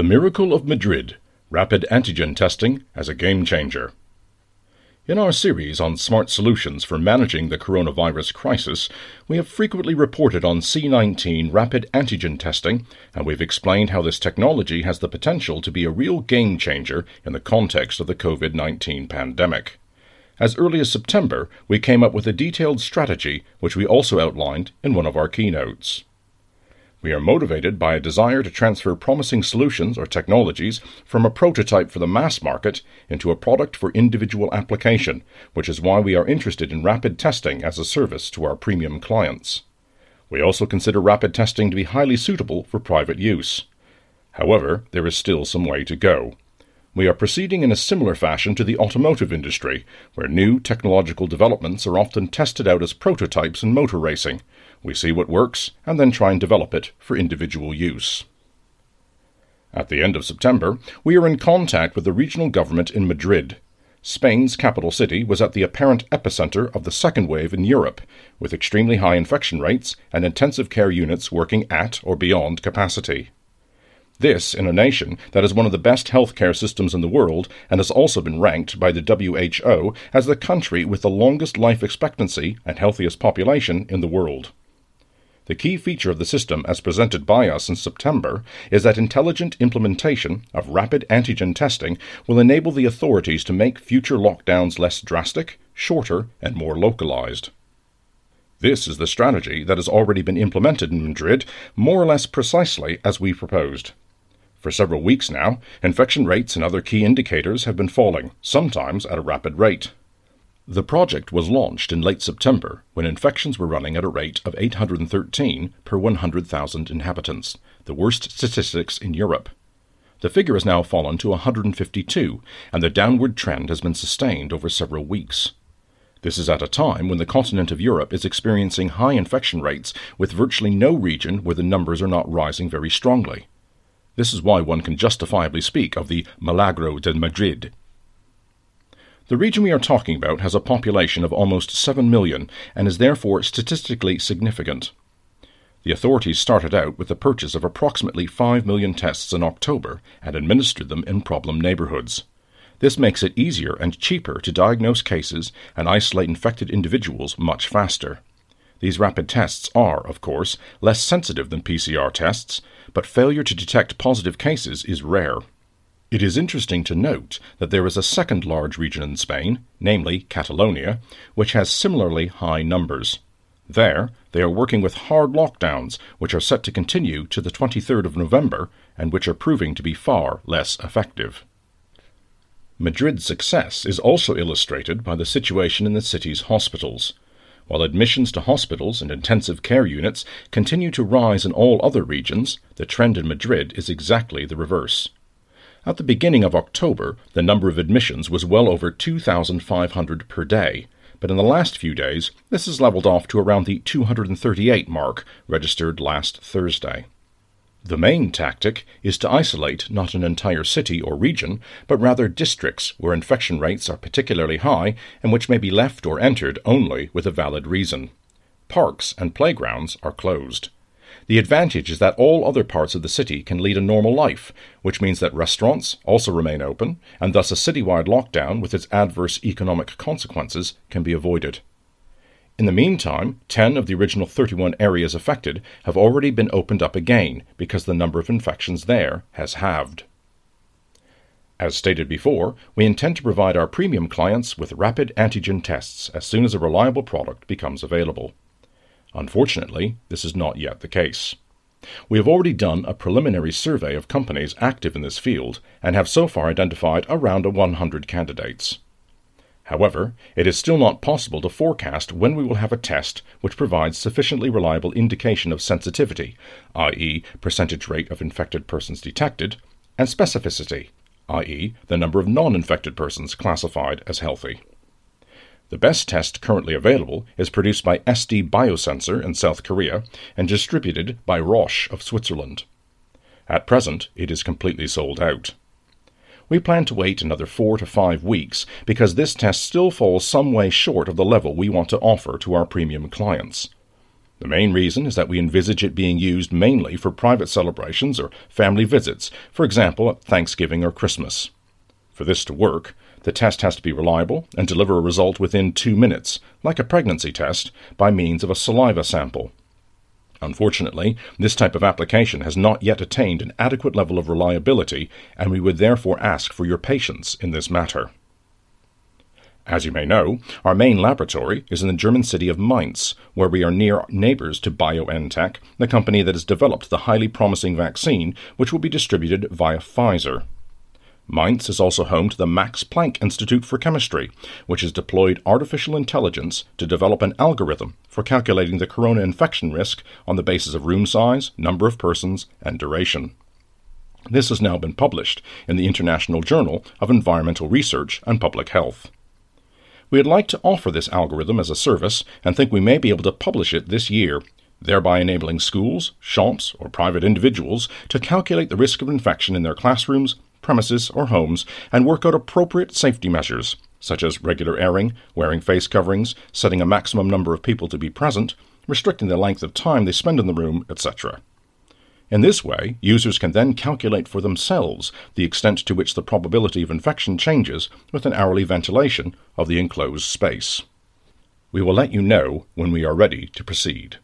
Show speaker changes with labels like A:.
A: The Miracle of Madrid Rapid Antigen Testing as a Game Changer. In our series on smart solutions for managing the coronavirus crisis, we have frequently reported on C19 rapid antigen testing, and we've explained how this technology has the potential to be a real game changer in the context of the COVID 19 pandemic. As early as September, we came up with a detailed strategy, which we also outlined in one of our keynotes. We are motivated by a desire to transfer promising solutions or technologies from a prototype for the mass market into a product for individual application, which is why we are interested in rapid testing as a service to our premium clients. We also consider rapid testing to be highly suitable for private use. However, there is still some way to go. We are proceeding in a similar fashion to the automotive industry, where new technological developments are often tested out as prototypes in motor racing, we see what works and then try and develop it for individual use. At the end of September, we are in contact with the regional government in Madrid. Spain's capital city was at the apparent epicenter of the second wave in Europe, with extremely high infection rates and intensive care units working at or beyond capacity. This in a nation that is one of the best healthcare systems in the world and has also been ranked by the WHO as the country with the longest life expectancy and healthiest population in the world. The key feature of the system, as presented by us in September, is that intelligent implementation of rapid antigen testing will enable the authorities to make future lockdowns less drastic, shorter, and more localized. This is the strategy that has already been implemented in Madrid more or less precisely as we proposed. For several weeks now, infection rates and other key indicators have been falling, sometimes at a rapid rate. The project was launched in late September when infections were running at a rate of 813 per 100,000 inhabitants, the worst statistics in Europe. The figure has now fallen to 152, and the downward trend has been sustained over several weeks. This is at a time when the continent of Europe is experiencing high infection rates, with virtually no region where the numbers are not rising very strongly. This is why one can justifiably speak of the Milagro de Madrid. The region we are talking about has a population of almost 7 million and is therefore statistically significant. The authorities started out with the purchase of approximately 5 million tests in October and administered them in problem neighborhoods. This makes it easier and cheaper to diagnose cases and isolate infected individuals much faster. These rapid tests are, of course, less sensitive than PCR tests, but failure to detect positive cases is rare. It is interesting to note that there is a second large region in Spain, namely Catalonia, which has similarly high numbers. There, they are working with hard lockdowns, which are set to continue to the 23rd of November and which are proving to be far less effective. Madrid's success is also illustrated by the situation in the city's hospitals. While admissions to hospitals and intensive care units continue to rise in all other regions, the trend in Madrid is exactly the reverse. At the beginning of October, the number of admissions was well over 2,500 per day, but in the last few days, this has leveled off to around the 238 mark registered last Thursday. The main tactic is to isolate not an entire city or region, but rather districts where infection rates are particularly high and which may be left or entered only with a valid reason. Parks and playgrounds are closed. The advantage is that all other parts of the city can lead a normal life, which means that restaurants also remain open, and thus a citywide lockdown with its adverse economic consequences can be avoided. In the meantime, 10 of the original 31 areas affected have already been opened up again because the number of infections there has halved. As stated before, we intend to provide our premium clients with rapid antigen tests as soon as a reliable product becomes available. Unfortunately, this is not yet the case. We have already done a preliminary survey of companies active in this field and have so far identified around 100 candidates. However, it is still not possible to forecast when we will have a test which provides sufficiently reliable indication of sensitivity, i.e., percentage rate of infected persons detected, and specificity, i.e., the number of non infected persons classified as healthy. The best test currently available is produced by SD Biosensor in South Korea and distributed by Roche of Switzerland. At present, it is completely sold out. We plan to wait another four to five weeks because this test still falls some way short of the level we want to offer to our premium clients. The main reason is that we envisage it being used mainly for private celebrations or family visits, for example at Thanksgiving or Christmas. For this to work, the test has to be reliable and deliver a result within two minutes, like a pregnancy test, by means of a saliva sample. Unfortunately, this type of application has not yet attained an adequate level of reliability, and we would therefore ask for your patience in this matter. As you may know, our main laboratory is in the German city of Mainz, where we are near neighbors to BioNTech, the company that has developed the highly promising vaccine which will be distributed via Pfizer. Mainz is also home to the Max Planck Institute for Chemistry, which has deployed artificial intelligence to develop an algorithm for calculating the corona infection risk on the basis of room size, number of persons, and duration. This has now been published in the International Journal of Environmental Research and Public Health. We would like to offer this algorithm as a service and think we may be able to publish it this year, thereby enabling schools, shops, or private individuals to calculate the risk of infection in their classrooms, premises, or homes and work out appropriate safety measures, such as regular airing, wearing face coverings, setting a maximum number of people to be present, restricting the length of time they spend in the room, etc. In this way, users can then calculate for themselves the extent to which the probability of infection changes with an hourly ventilation of the enclosed space. We will let you know when we are ready to proceed.